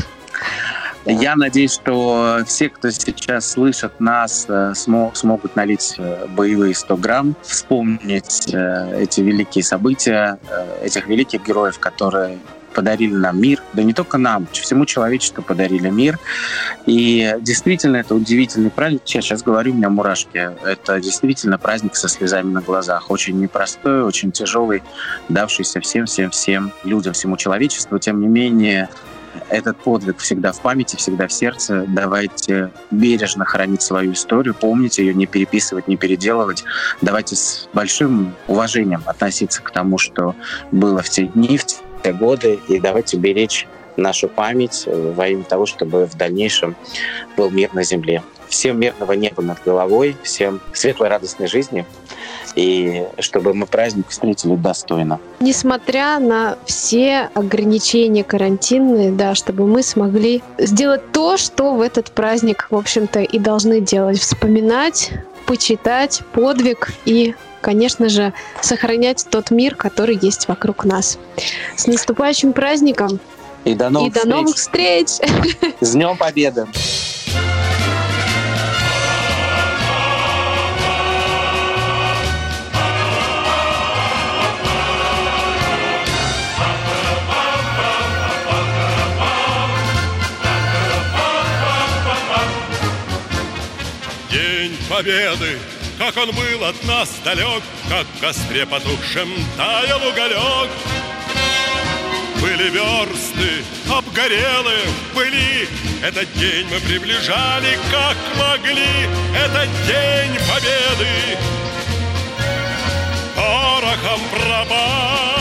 Я надеюсь, что все, кто сейчас слышит нас, э, смогут налить э, боевые 100 грамм, вспомнить э, эти великие события, этих великих героев, которые подарили нам мир, да не только нам, всему человечеству подарили мир. И действительно, это удивительный праздник. Я сейчас говорю, у меня мурашки. Это действительно праздник со слезами на глазах. Очень непростой, очень тяжелый, давшийся всем-всем-всем людям, всему человечеству. Тем не менее, этот подвиг всегда в памяти, всегда в сердце. Давайте бережно хранить свою историю, помнить ее, не переписывать, не переделывать. Давайте с большим уважением относиться к тому, что было в те дни, в те годы, и давайте беречь нашу память во имя того, чтобы в дальнейшем был мир на земле. Всем мирного неба над головой, всем светлой радостной жизни и чтобы мы праздник встретили достойно. Несмотря на все ограничения карантинные, да, чтобы мы смогли сделать то, что в этот праздник, в общем-то, и должны делать. Вспоминать, почитать подвиг и конечно же, сохранять тот мир, который есть вокруг нас. С наступающим праздником! И до новых, и до новых встреч! С Днем Победы! Победы, как он был от нас далек, как в костре потухшем таял уголек. Были версты, обгорелы в пыли, Этот день мы приближали, как могли, Этот день победы. Порохом пробах,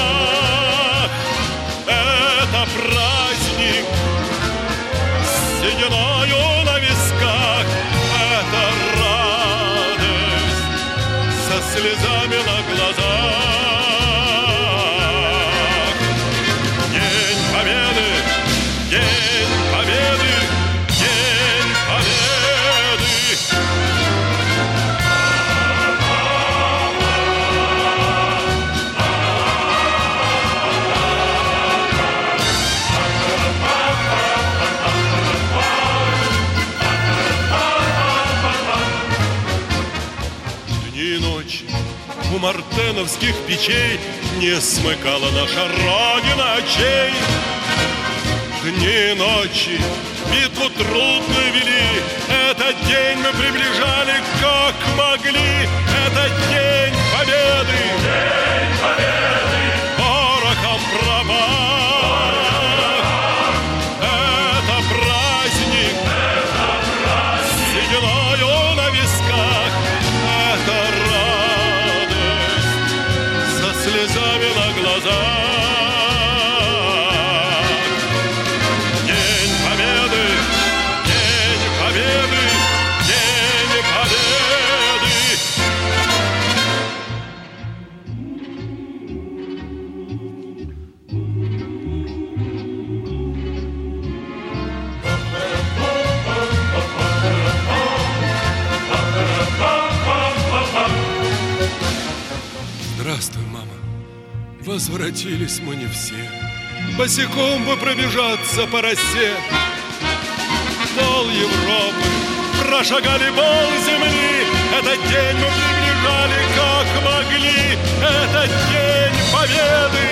мартеновских печей Не смыкала наша Родина очей. Дни и ночи битву трудную вели, Этот день мы приближали, как могли, Этот день Возвратились мы не все. Босиком бы пробежаться по росе. Пол Европы прошагали пол земли. Этот день мы приближали, как могли. Этот день победы,